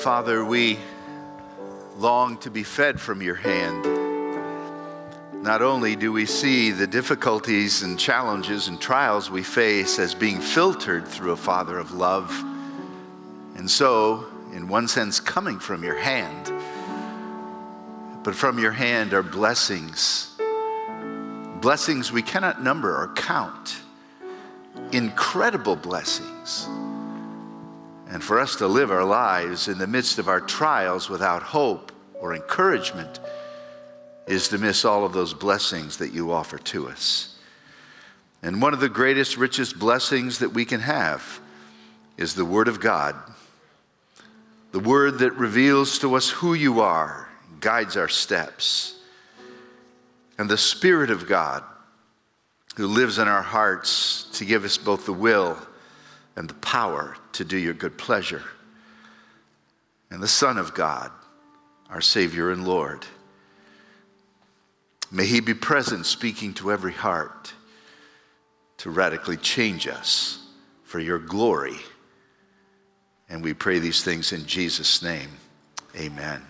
Father, we long to be fed from your hand. Not only do we see the difficulties and challenges and trials we face as being filtered through a Father of love, and so, in one sense, coming from your hand, but from your hand are blessings. Blessings we cannot number or count. Incredible blessings and for us to live our lives in the midst of our trials without hope or encouragement is to miss all of those blessings that you offer to us. And one of the greatest, richest blessings that we can have is the Word of God. The Word that reveals to us who you are, guides our steps. And the Spirit of God who lives in our hearts to give us both the will and the power to do your good pleasure. And the Son of God, our Savior and Lord. May He be present, speaking to every heart to radically change us for your glory. And we pray these things in Jesus' name. Amen.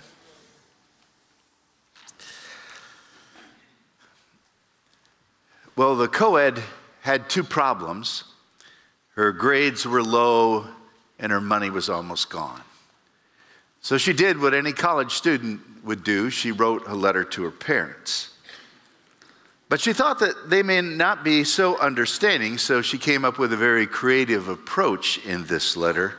Well, the co ed had two problems. Her grades were low and her money was almost gone. So she did what any college student would do she wrote a letter to her parents. But she thought that they may not be so understanding, so she came up with a very creative approach in this letter.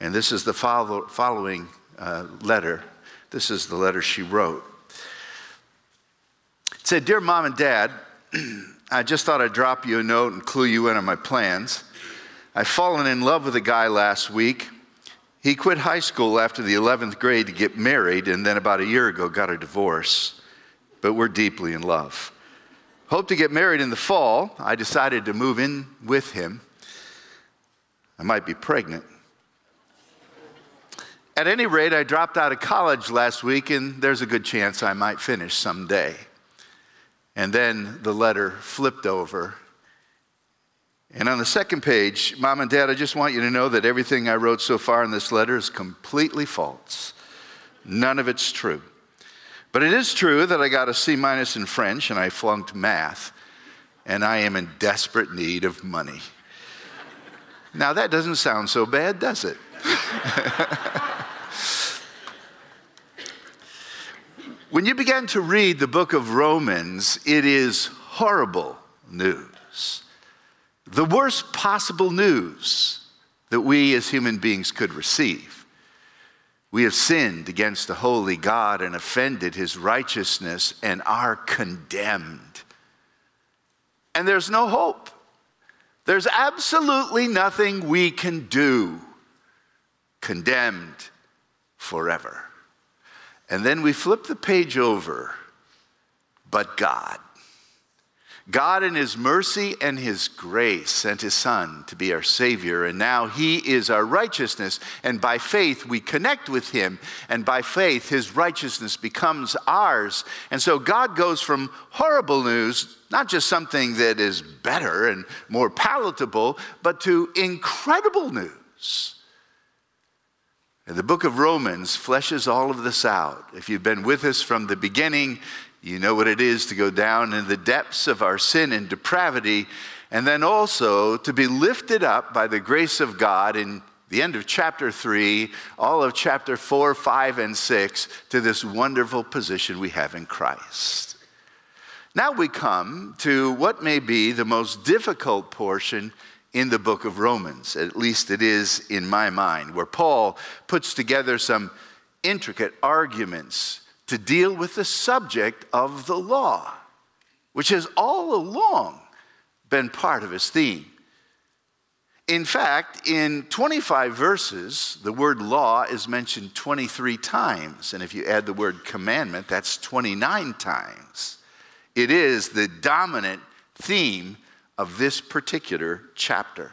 And this is the follow, following uh, letter. This is the letter she wrote. It said Dear mom and dad, I just thought I'd drop you a note and clue you in on my plans. I've fallen in love with a guy last week. He quit high school after the 11th grade to get married, and then about a year ago got a divorce. But we're deeply in love. Hope to get married in the fall. I decided to move in with him. I might be pregnant. At any rate, I dropped out of college last week, and there's a good chance I might finish someday. And then the letter flipped over and on the second page, Mom and Dad, I just want you to know that everything I wrote so far in this letter is completely false. None of it's true. But it is true that I got a C minus in French and I flunked math, and I am in desperate need of money. now, that doesn't sound so bad, does it? when you begin to read the book of Romans, it is horrible news the worst possible news that we as human beings could receive. We have sinned against the holy God and offended his righteousness and are condemned. And there's no hope. There's absolutely nothing we can do. Condemned forever. And then we flip the page over, but God. God, in His mercy and His grace, sent His Son to be our Savior, and now He is our righteousness. And by faith, we connect with Him, and by faith, His righteousness becomes ours. And so God goes from horrible news, not just something that is better and more palatable, but to incredible news. And the book of Romans fleshes all of this out. If you've been with us from the beginning, you know what it is to go down in the depths of our sin and depravity, and then also to be lifted up by the grace of God in the end of chapter 3, all of chapter 4, 5, and 6, to this wonderful position we have in Christ. Now we come to what may be the most difficult portion in the book of Romans, at least it is in my mind, where Paul puts together some intricate arguments to deal with the subject of the law, which has all along been part of his theme. In fact, in 25 verses, the word law is mentioned 23 times. And if you add the word commandment, that's 29 times. It is the dominant theme of this particular chapter.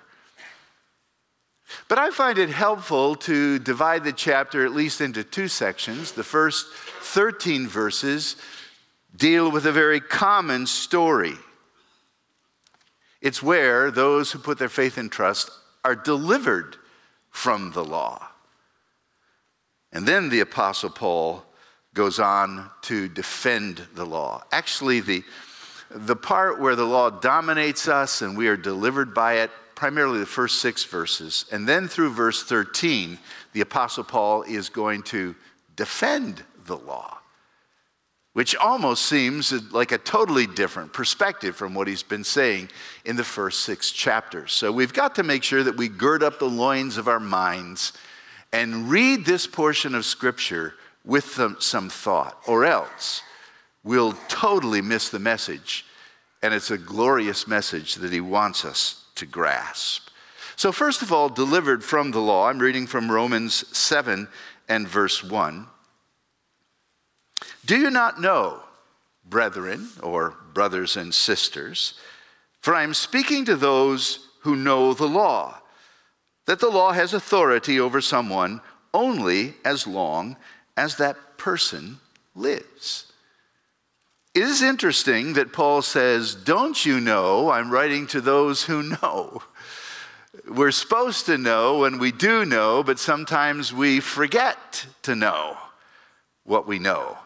But I find it helpful to divide the chapter at least into two sections. The first 13 verses deal with a very common story. It's where those who put their faith and trust are delivered from the law. And then the Apostle Paul goes on to defend the law. Actually, the, the part where the law dominates us and we are delivered by it, primarily the first six verses. And then through verse 13, the Apostle Paul is going to defend the law, which almost seems like a totally different perspective from what he's been saying in the first six chapters. So we've got to make sure that we gird up the loins of our minds and read this portion of Scripture with some thought, or else we'll totally miss the message. And it's a glorious message that he wants us to grasp. So, first of all, delivered from the law, I'm reading from Romans 7 and verse 1. Do you not know, brethren, or brothers and sisters, for I am speaking to those who know the law, that the law has authority over someone only as long as that person lives. It is interesting that Paul says, Don't you know I'm writing to those who know? We're supposed to know and we do know, but sometimes we forget to know what we know.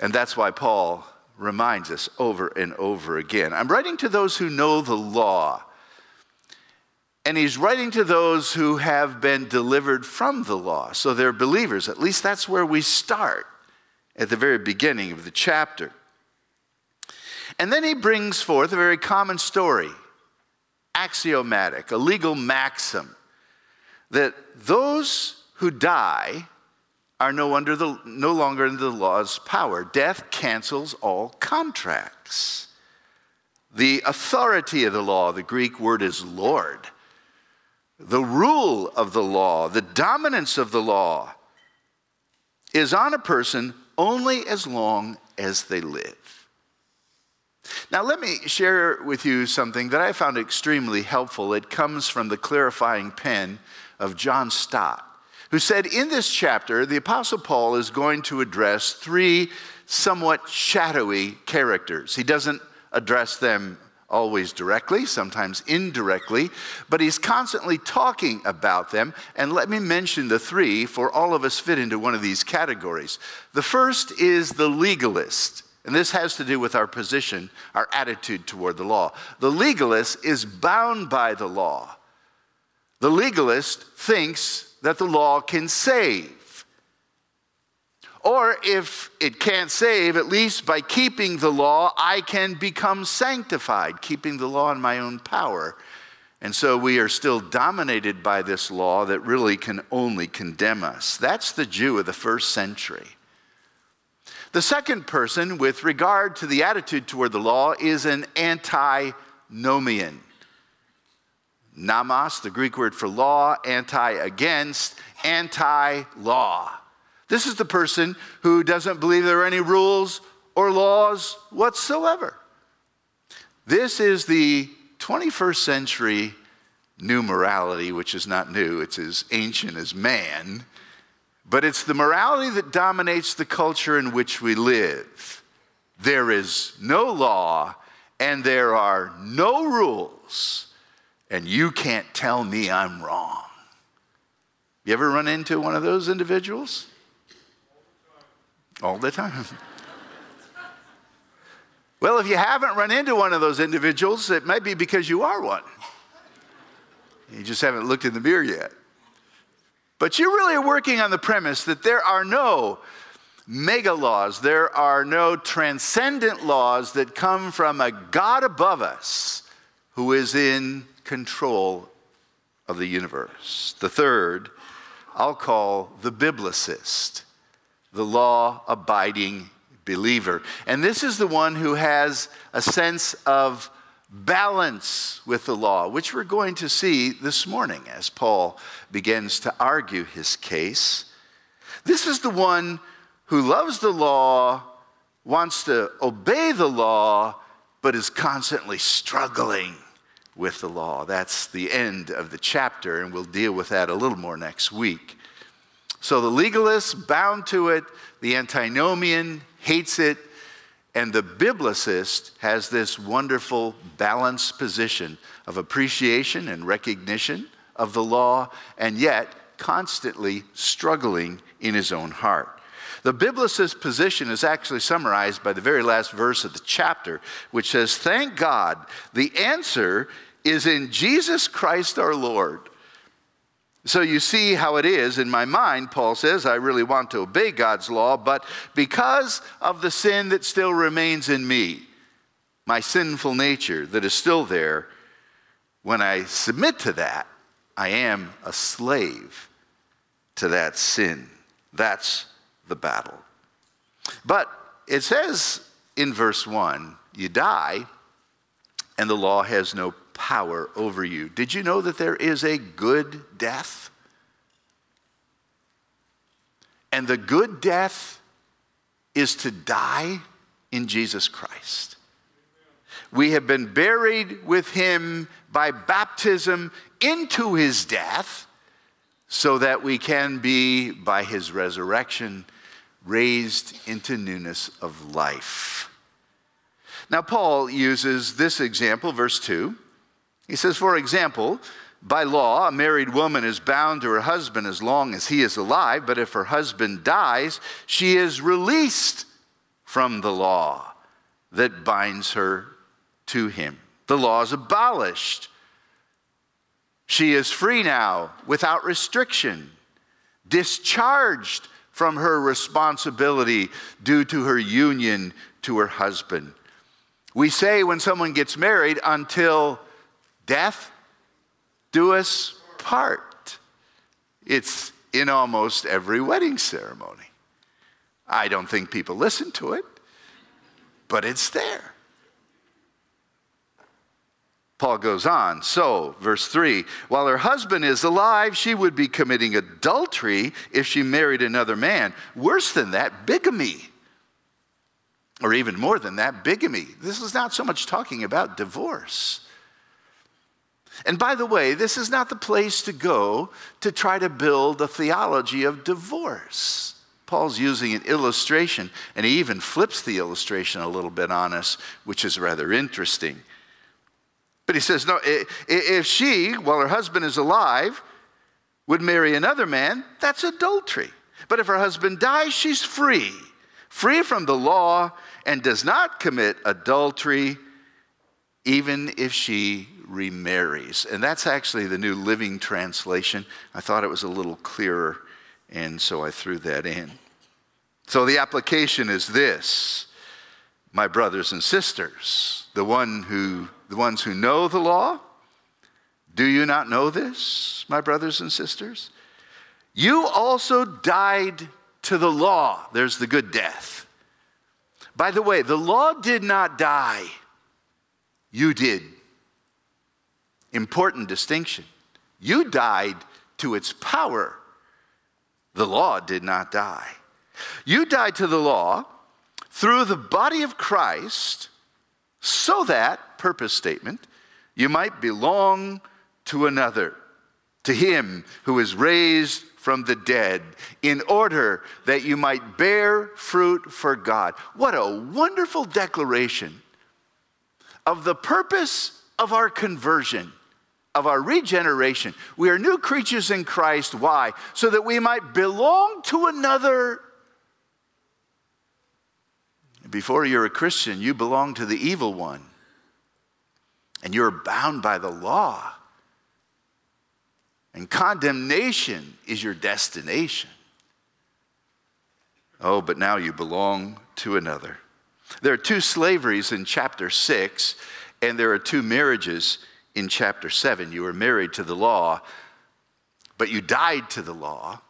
And that's why Paul reminds us over and over again. I'm writing to those who know the law. And he's writing to those who have been delivered from the law. So they're believers. At least that's where we start at the very beginning of the chapter. And then he brings forth a very common story, axiomatic, a legal maxim, that those who die are no, under the, no longer under the law's power. Death cancels all contracts. The authority of the law, the Greek word is Lord. The rule of the law, the dominance of the law, is on a person only as long as they live. Now, let me share with you something that I found extremely helpful. It comes from the clarifying pen of John Stott, who said in this chapter, the Apostle Paul is going to address three somewhat shadowy characters. He doesn't address them always directly, sometimes indirectly, but he's constantly talking about them. And let me mention the three, for all of us fit into one of these categories. The first is the legalist. And this has to do with our position, our attitude toward the law. The legalist is bound by the law. The legalist thinks that the law can save. Or if it can't save, at least by keeping the law, I can become sanctified, keeping the law in my own power. And so we are still dominated by this law that really can only condemn us. That's the Jew of the first century. The second person, with regard to the attitude toward the law, is an antinomian. Nomos, the Greek word for law, anti against, anti law. This is the person who doesn't believe there are any rules or laws whatsoever. This is the 21st century new morality, which is not new, it's as ancient as man, but it's the morality that dominates the culture in which we live. There is no law and there are no rules, and you can't tell me I'm wrong. You ever run into one of those individuals? All the time. well, if you haven't run into one of those individuals, it may be because you are one. You just haven't looked in the mirror yet. But you really are working on the premise that there are no mega laws, there are no transcendent laws that come from a God above us who is in control of the universe. The third, I'll call the biblicist the law abiding believer. And this is the one who has a sense of balance with the law, which we're going to see this morning as Paul begins to argue his case. This is the one who loves the law, wants to obey the law, but is constantly struggling with the law. That's the end of the chapter, and we'll deal with that a little more next week. So the legalist bound to it, the antinomian hates it, and the biblicist has this wonderful balanced position of appreciation and recognition of the law, and yet constantly struggling in his own heart. The biblicist's position is actually summarized by the very last verse of the chapter, which says, Thank God, the answer is in Jesus Christ our Lord. So you see how it is in my mind, Paul says, I really want to obey God's law, but because of the sin that still remains in me, my sinful nature that is still there, when I submit to that, I am a slave to that sin. That's the battle. But it says in verse 1 you die, and the law has no power over you. Did you know that there is a good death? And the good death is to die in Jesus Christ. We have been buried with him by baptism into his death, so that we can be, by his resurrection, raised into newness of life. Now, Paul uses this example, verse 2. He says, For example, by law, a married woman is bound to her husband as long as he is alive, but if her husband dies, she is released from the law that binds her to him. The law is abolished. She is free now without restriction, discharged from her responsibility due to her union to her husband. We say when someone gets married, until death do us part. It's in almost every wedding ceremony. I don't think people listen to it, but it's there. Paul goes on. So, verse 3 while her husband is alive, she would be committing adultery if she married another man. Worse than that, bigamy. Or even more than that, bigamy. This is not so much talking about divorce. And by the way, this is not the place to go to try to build a theology of divorce. Paul's using an illustration, and he even flips the illustration a little bit on us, which is rather interesting. But he says, no, if she, while her husband is alive, would marry another man, that's adultery. But if her husband dies, she's free, free from the law, and does not commit adultery, even if she remarries. And that's actually the New Living Translation. I thought it was a little clearer, and so I threw that in. So the application is this my brothers and sisters, the one who the ones who know the law. Do you not know this, my brothers and sisters? You also died to the law. There's the good death. By the way, the law did not die, you did. Important distinction. You died to its power, the law did not die. You died to the law through the body of Christ so that, purpose statement, you might belong to another, to him who is raised from the dead, in order that you might bear fruit for God. What a wonderful declaration of the purpose of our conversion, of our regeneration. We are new creatures in Christ. Why? So that we might belong to another before you're a Christian, you belong to the evil one, and you're bound by the law. And condemnation is your destination. Oh, but now you belong to another. There are two slaveries in chapter 6, and there are two marriages in chapter 7. You were married to the law, but you died to the law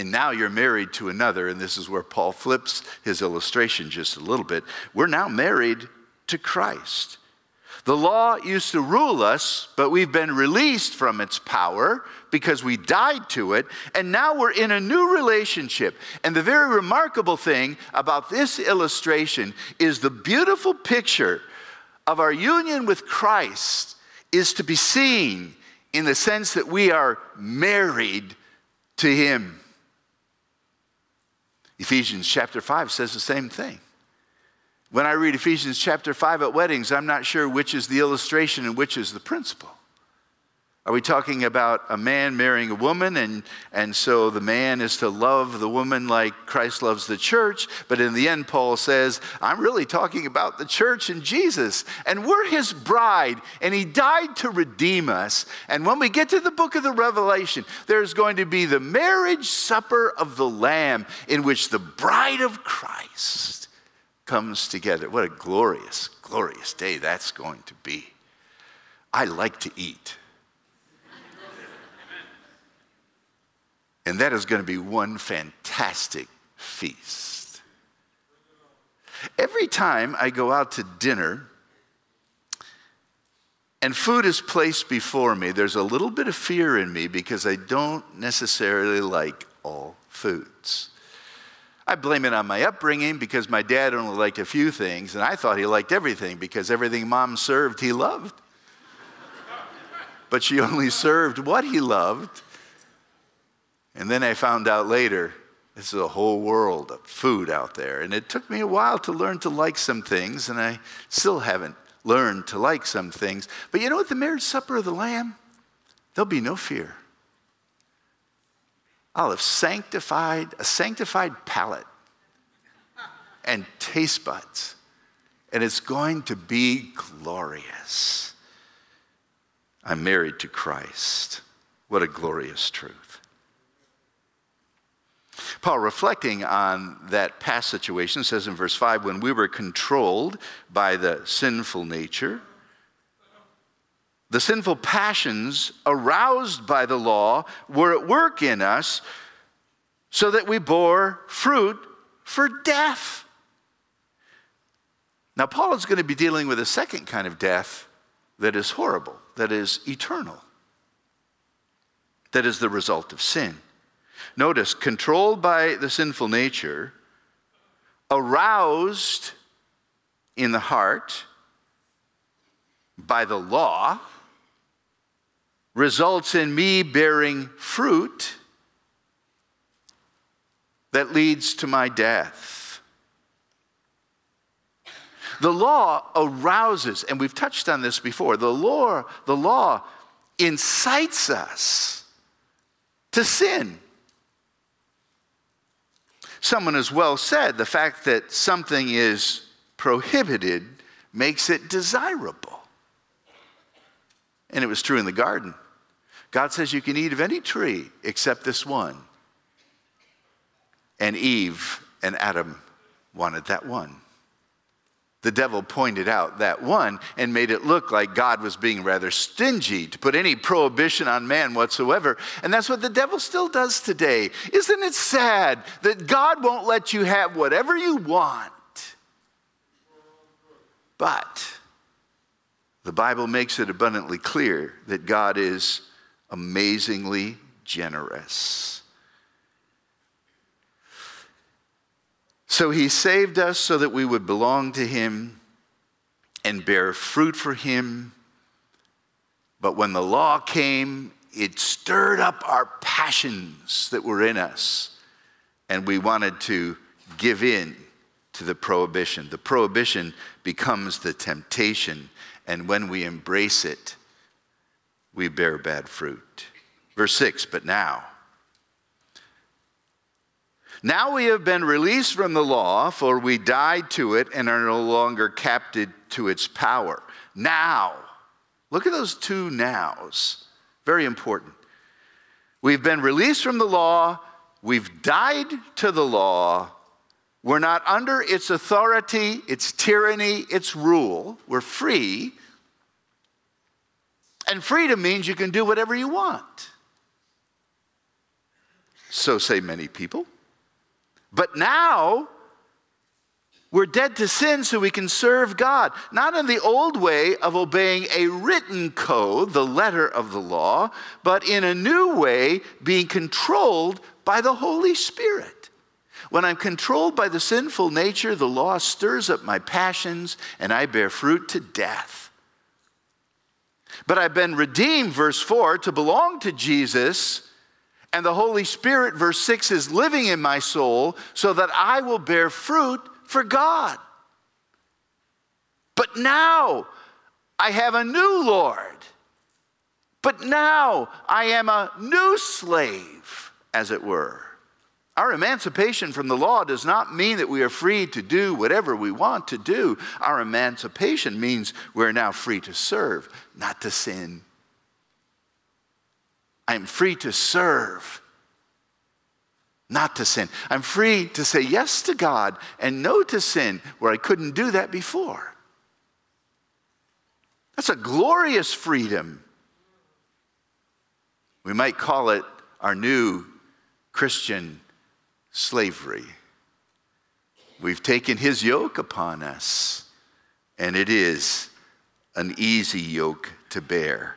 and now you're married to another, and this is where Paul flips his illustration just a little bit. We're now married to Christ. The law used to rule us, but we've been released from its power because we died to it, and now we're in a new relationship. And the very remarkable thing about this illustration is the beautiful picture of our union with Christ is to be seen in the sense that we are married to Him. Ephesians chapter 5 says the same thing. When I read Ephesians chapter 5 at weddings, I'm not sure which is the illustration and which is the principle. Are we talking about a man marrying a woman, and, and so the man is to love the woman like Christ loves the church? But in the end, Paul says, I'm really talking about the church and Jesus, and we're his bride, and he died to redeem us. And when we get to the book of the Revelation, there's going to be the marriage supper of the Lamb, in which the bride of Christ comes together. What a glorious, glorious day that's going to be. I like to eat. And that is going to be one fantastic feast. Every time I go out to dinner and food is placed before me, there's a little bit of fear in me because I don't necessarily like all foods. I blame it on my upbringing because my dad only liked a few things, and I thought he liked everything because everything mom served, he loved. but she only served what he loved. And then I found out later, this is a whole world of food out there. And it took me a while to learn to like some things, and I still haven't learned to like some things. But you know what? The marriage supper of the Lamb, there'll be no fear. I'll have sanctified, a sanctified palate and taste buds. And it's going to be glorious. I'm married to Christ. What a glorious truth. Paul, reflecting on that past situation, says in verse 5 when we were controlled by the sinful nature, the sinful passions aroused by the law were at work in us so that we bore fruit for death. Now, Paul is going to be dealing with a second kind of death that is horrible, that is eternal, that is the result of sin. Notice, controlled by the sinful nature, aroused in the heart by the law, results in me bearing fruit that leads to my death. The law arouses, and we've touched on this before, the law, the law incites us to sin. Someone has well said the fact that something is prohibited makes it desirable. And it was true in the garden. God says you can eat of any tree except this one. And Eve and Adam wanted that one the devil pointed out that one and made it look like God was being rather stingy to put any prohibition on man whatsoever. And that's what the devil still does today. Isn't it sad that God won't let you have whatever you want? But the Bible makes it abundantly clear that God is amazingly generous. So he saved us so that we would belong to him and bear fruit for him. But when the law came, it stirred up our passions that were in us, and we wanted to give in to the prohibition. The prohibition becomes the temptation, and when we embrace it, we bear bad fruit. Verse 6 But now, now we have been released from the law, for we died to it and are no longer captive to its power. Now, look at those two nows. Very important. We've been released from the law, we've died to the law. We're not under its authority, its tyranny, its rule. We're free. And freedom means you can do whatever you want. So say many people. But now, we're dead to sin so we can serve God, not in the old way of obeying a written code, the letter of the law, but in a new way, being controlled by the Holy Spirit. When I'm controlled by the sinful nature, the law stirs up my passions and I bear fruit to death. But I've been redeemed, verse 4, to belong to Jesus and the Holy Spirit, verse 6, is living in my soul so that I will bear fruit for God. But now I have a new Lord, But now I am a new slave, as it were. Our emancipation from the law does not mean that we are free to do whatever we want to do. Our emancipation means we're now free to serve, not to sin. I'm free to serve, not to sin. I'm free to say yes to God and no to sin where I couldn't do that before. That's a glorious freedom. We might call it our new Christian slavery. We've taken his yoke upon us, and it is an easy yoke to bear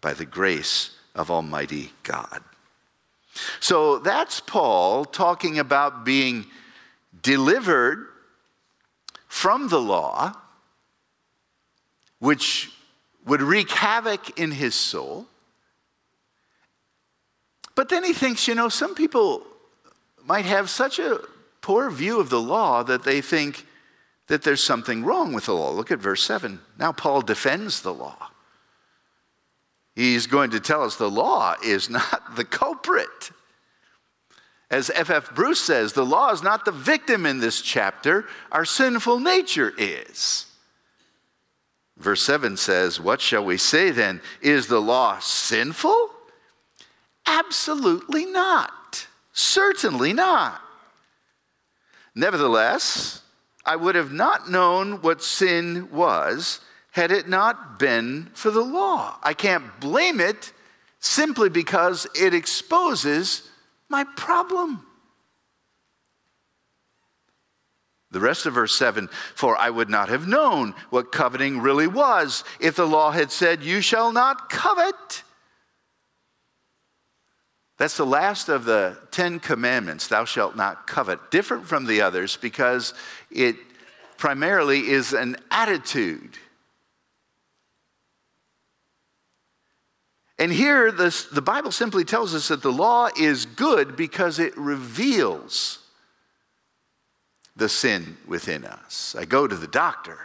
by the grace of Almighty God. So that's Paul talking about being delivered from the law, which would wreak havoc in his soul. But then he thinks, you know, some people might have such a poor view of the law that they think that there's something wrong with the law. Look at verse 7. Now, Paul defends the law. He's going to tell us the law is not the culprit. As F.F. F. Bruce says, the law is not the victim in this chapter, our sinful nature is. Verse 7 says, What shall we say then? Is the law sinful? Absolutely not. Certainly not. Nevertheless, I would have not known what sin was had it not been for the law. I can't blame it simply because it exposes my problem. The rest of verse 7 For I would not have known what coveting really was if the law had said, You shall not covet. That's the last of the Ten Commandments, thou shalt not covet. Different from the others because it primarily is an attitude. And here, this, the Bible simply tells us that the law is good because it reveals the sin within us. I go to the doctor,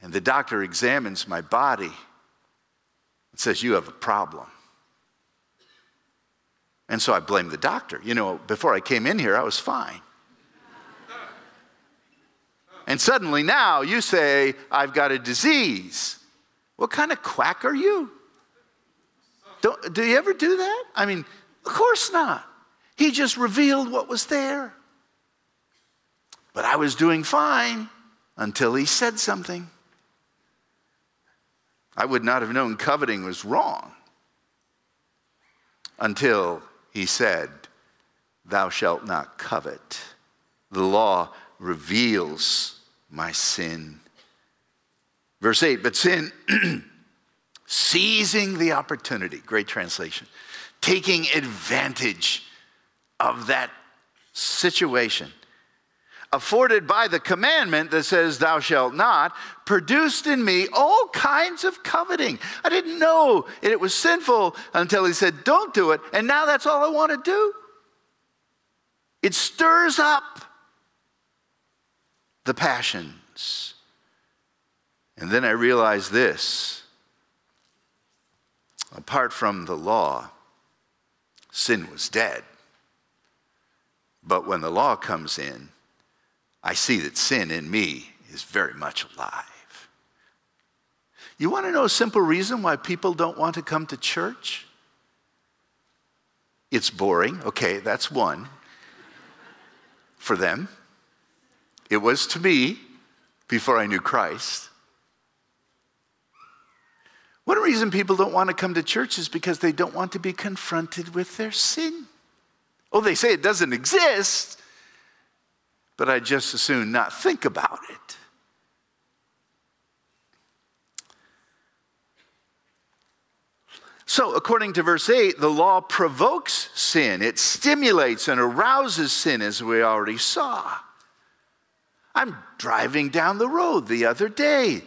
and the doctor examines my body and says, You have a problem. And so I blame the doctor. You know, before I came in here, I was fine. And suddenly now you say, I've got a disease. What kind of quack are you? Don't, do you ever do that? I mean, of course not. He just revealed what was there. But I was doing fine until he said something. I would not have known coveting was wrong until he said, Thou shalt not covet. The law reveals my sin. Verse 8, but sin, seizing the opportunity, great translation, taking advantage of that situation afforded by the commandment that says, Thou shalt not, produced in me all kinds of coveting. I didn't know it was sinful until he said, Don't do it. And now that's all I want to do. It stirs up the passions. And then I realized this apart from the law, sin was dead. But when the law comes in, I see that sin in me is very much alive. You want to know a simple reason why people don't want to come to church? It's boring. Okay, that's one for them. It was to me before I knew Christ. One reason people don't want to come to church is because they don't want to be confronted with their sin. Oh, they say it doesn't exist, but I'd just as soon not think about it. So, according to verse 8, the law provokes sin, it stimulates and arouses sin, as we already saw. I'm driving down the road the other day,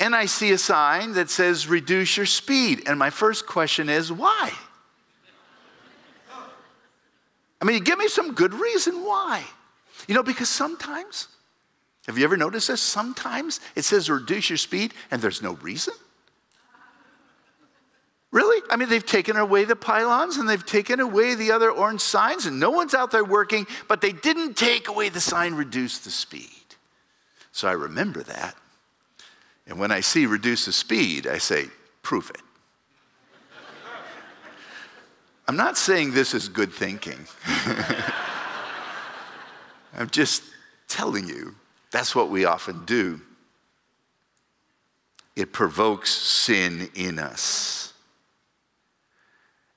and I see a sign that says reduce your speed. And my first question is, why? I mean, give me some good reason why. You know, because sometimes, have you ever noticed this? Sometimes it says reduce your speed and there's no reason. Really? I mean, they've taken away the pylons and they've taken away the other orange signs, and no one's out there working, but they didn't take away the sign, reduce the speed. So I remember that. And when I see reduce the speed, I say, prove it. I'm not saying this is good thinking. I'm just telling you that's what we often do. It provokes sin in us.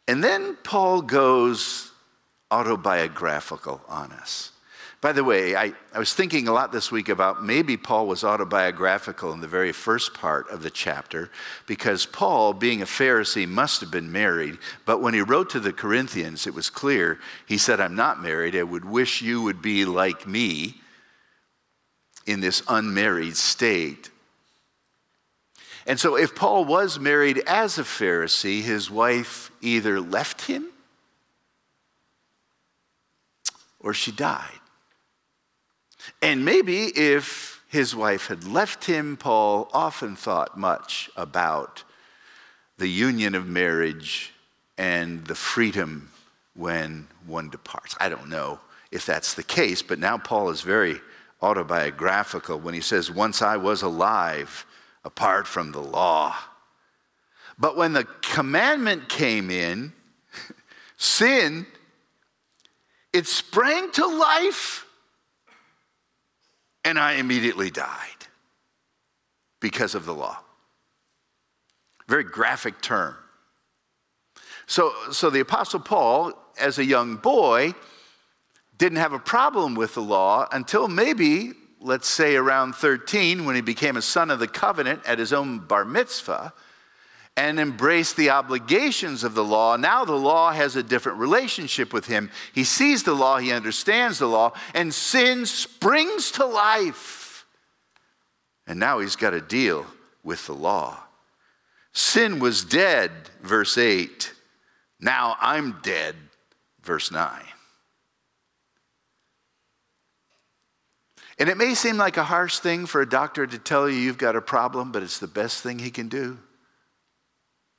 And then Paul goes autobiographical on us. By the way, I, I was thinking a lot this week about maybe Paul was autobiographical in the very first part of the chapter because Paul, being a Pharisee, must have been married. But when he wrote to the Corinthians, it was clear. He said, I'm not married. I would wish you would be like me in this unmarried state. And so, if Paul was married as a Pharisee, his wife either left him or she died. And maybe if his wife had left him, Paul often thought much about the union of marriage and the freedom when one departs. I don't know if that's the case, but now Paul is very autobiographical when he says, Once I was alive apart from the law. But when the commandment came in, sin, it sprang to life and I immediately died because of the law. Very graphic term. So, so the Apostle Paul, as a young boy, didn't have a problem with the law until maybe, let's say, around 13, when he became a son of the covenant at his own bar mitzvah and embraced the obligations of the law. Now the law has a different relationship with him. He sees the law, he understands the law, and sin springs to life. And now he's got to deal with the law. Sin was dead, verse 8. Now I'm dead, verse 9. And it may seem like a harsh thing for a doctor to tell you you've got a problem, but it's the best thing he can do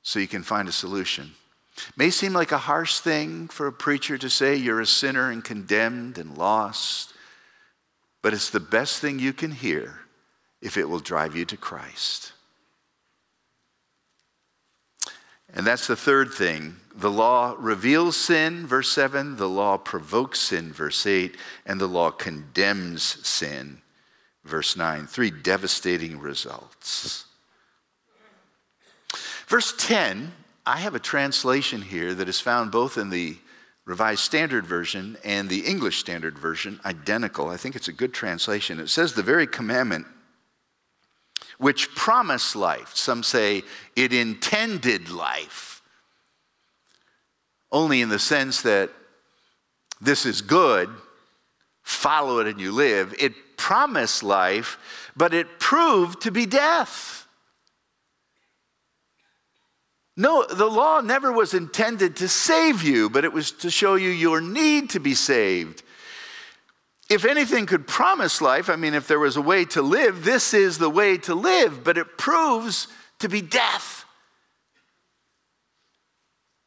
so you can find a solution. May seem like a harsh thing for a preacher to say you're a sinner and condemned and lost, but it's the best thing you can hear if it will drive you to Christ. And that's the third thing. The law reveals sin, verse 7. The law provokes sin, verse 8. And the law condemns sin, verse 9. Three devastating results. Verse 10, I have a translation here that is found both in the Revised Standard Version and the English Standard Version, identical. I think it's a good translation. It says the very commandment which promised life. Some say it intended life. Only in the sense that this is good, follow it and you live. It promised life, but it proved to be death. No, the law never was intended to save you, but it was to show you your need to be saved. If anything could promise life, I mean, if there was a way to live, this is the way to live, but it proves to be death.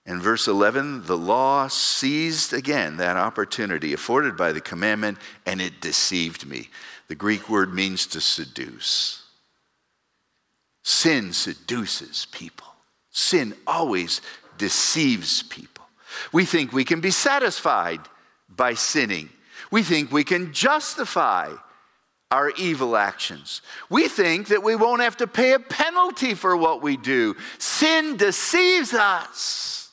In verse 11, the law seized again that opportunity afforded by the commandment, and it deceived me. The Greek word means to seduce. Sin seduces people. Sin always deceives people. We think we can be satisfied by sinning. We think we can justify our evil actions. We think that we won't have to pay a penalty for what we do. Sin deceives us.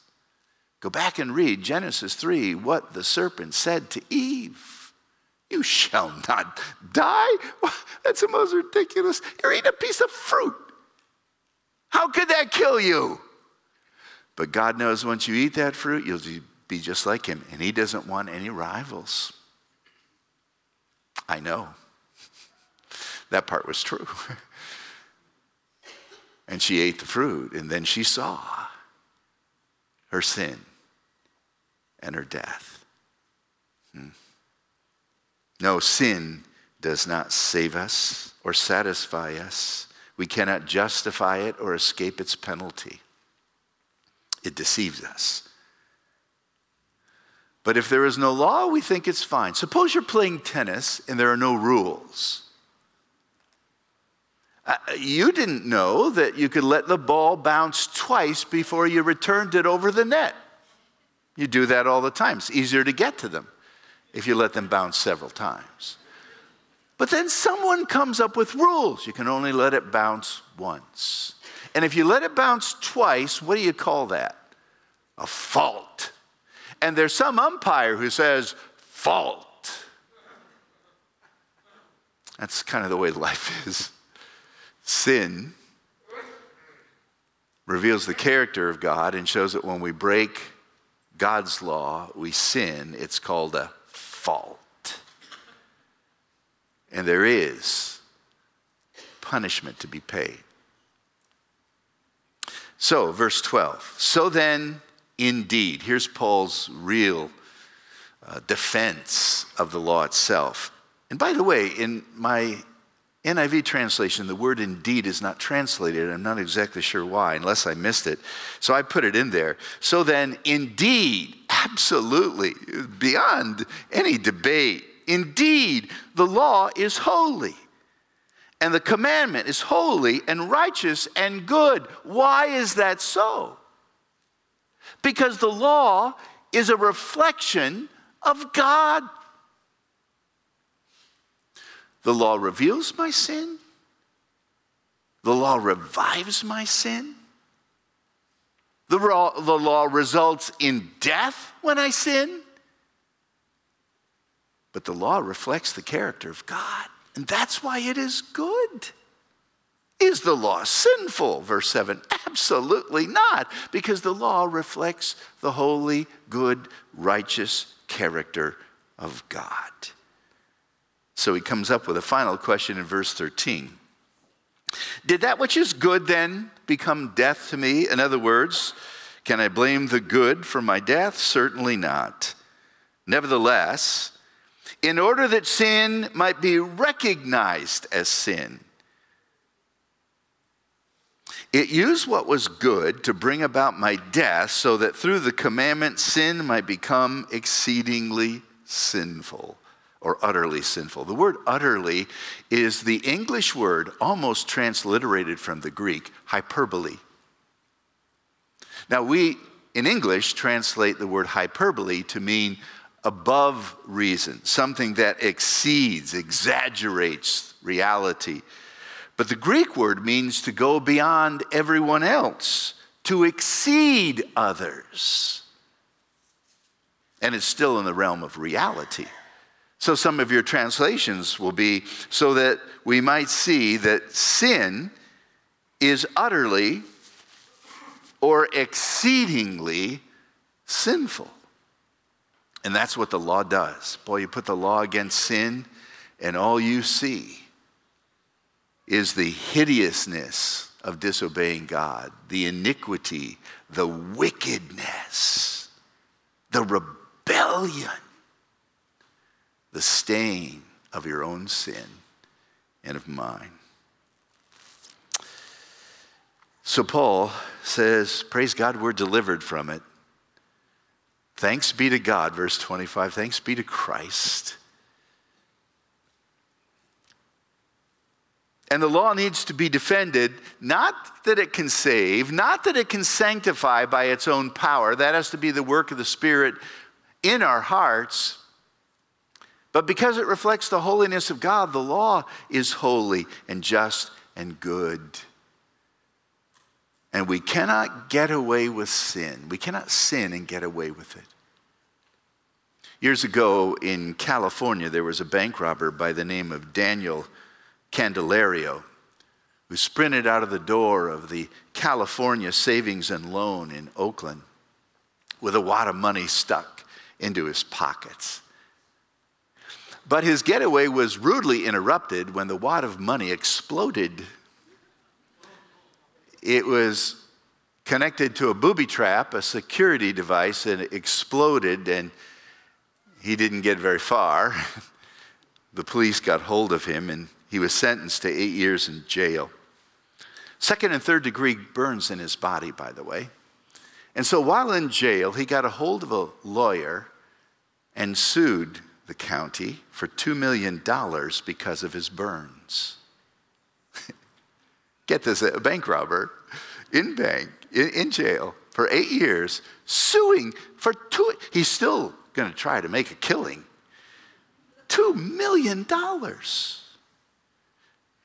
Go back and read Genesis 3 what the serpent said to Eve. You shall not die. That's the most ridiculous. You're eating a piece of fruit. How could that kill you? But God knows once you eat that fruit, you'll be just like Him, and He doesn't want any rivals. I know. That part was true. and she ate the fruit, and then she saw her sin and her death. Hmm. No, sin does not save us or satisfy us. We cannot justify it or escape its penalty. it deceives us. But if there is no law, we think it's fine. Suppose you're playing tennis and there are no rules. Uh, you didn't know that you could let the ball bounce twice before you returned it over the net. You do that all the time. It's easier to get to them if you let them bounce several times. But then someone comes up with rules. You can only let it bounce once. And if you let it bounce twice, what do you call that? A fault. And there's some umpire who says, fault. That's kind of the way life is. Sin reveals the character of God and shows that when we break God's law, we sin. It's called a fault. And there is punishment to be paid. So, verse 12. So then, indeed, here's Paul's real uh, defense of the law itself. And by the way, in my NIV translation, the word indeed is not translated. I'm not exactly sure why, unless I missed it. So I put it in there. So then, indeed, absolutely, beyond any debate, indeed, the law is holy. And the commandment is holy and righteous and good. Why is that so? Because the law is a reflection of God. The law reveals my sin. The law revives my sin. The law, the law results in death when I sin. But the law reflects the character of God. And that's why it is good. Is the law sinful? Verse 7 Absolutely not, because the law reflects the holy, good, righteous character of God. So he comes up with a final question in verse 13. Did that which is good then become death to me? In other words, can I blame the good for my death? Certainly not. Nevertheless, in order that sin might be recognized as sin. It used what was good to bring about my death so that through the commandment sin might become exceedingly sinful or utterly sinful. The word utterly is the English word almost transliterated from the Greek, hyperbole. Now, we in English translate the word hyperbole to mean above reason, something that exceeds, exaggerates reality. But the Greek word means to go beyond everyone else, to exceed others. And it's still in the realm of reality. So some of your translations will be so that we might see that sin is utterly or exceedingly sinful. And that's what the law does. Boy, you put the law against sin, and all you see is the hideousness of disobeying God, the iniquity, the wickedness, the rebellion, the stain of your own sin and of mine. So Paul says, Praise God, we're delivered from it. Thanks be to God, verse 25. Thanks be to Christ. And the law needs to be defended, not that it can save, not that it can sanctify by its own power. That has to be the work of the Spirit in our hearts. But because it reflects the holiness of God, the law is holy and just and good. And we cannot get away with sin. We cannot sin and get away with it. Years ago in California, there was a bank robber by the name of Daniel Candelario who sprinted out of the door of the California Savings and Loan in Oakland with a wad of money stuck into his pockets. But his getaway was rudely interrupted when the wad of money exploded it was connected to a booby trap, a security device, and it exploded, and he didn't get very far. the police got hold of him, and he was sentenced to eight years in jail. Second and third degree burns in his body, by the way. And so while in jail, he got a hold of a lawyer and sued the county for $2 million because of his burns. Get this a bank robber in bank, in, in jail for eight years, suing for two, he's still going to try to make a killing. $2 million.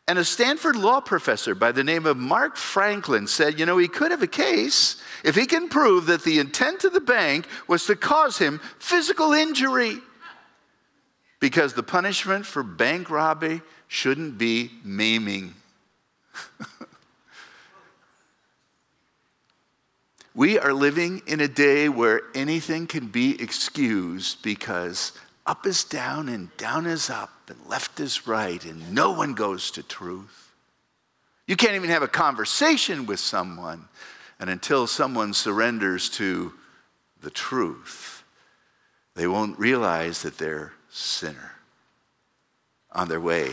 And a Stanford law professor by the name of Mark Franklin said, you know, he could have a case if he can prove that the intent of the bank was to cause him physical injury. Because the punishment for bank robbery shouldn't be maiming. we are living in a day where anything can be excused because up is down and down is up and left is right and no one goes to truth. You can't even have a conversation with someone and until someone surrenders to the truth, they won't realize that they're sinner on their way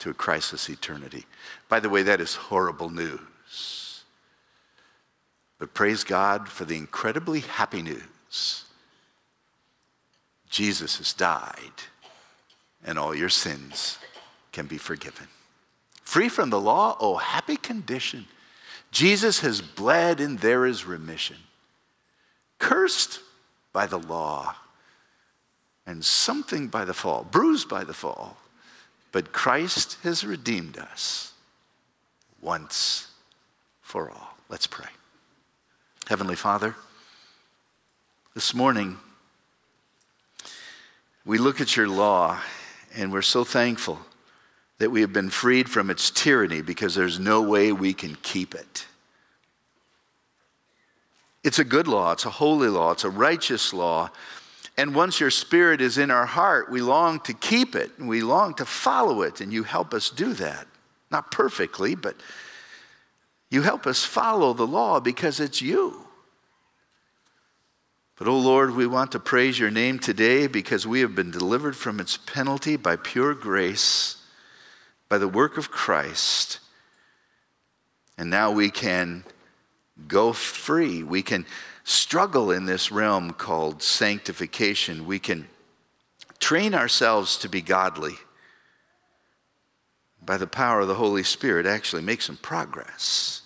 to a crisis eternity. By the way, that is horrible news. But praise God for the incredibly happy news Jesus has died, and all your sins can be forgiven. Free from the law, oh, happy condition. Jesus has bled, and there is remission. Cursed by the law, and something by the fall, bruised by the fall, but Christ has redeemed us once for all. Let's pray. Heavenly Father, this morning, we look at your law and we're so thankful that we have been freed from its tyranny because there's no way we can keep it. It's a good law, it's a holy law, it's a righteous law. And once your spirit is in our heart, we long to keep it and we long to follow it, and you help us do that. Not perfectly, but you help us follow the law because it's you. But, oh Lord, we want to praise your name today because we have been delivered from its penalty by pure grace, by the work of Christ. And now we can go free. We can struggle in this realm called sanctification. We can train ourselves to be godly by the power of the Holy Spirit, actually make some progress.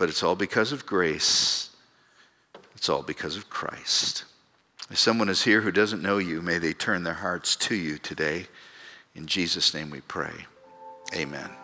But it's all because of grace it's all because of Christ. If someone is here who doesn't know you, may they turn their hearts to you today. In Jesus' name we pray. Amen.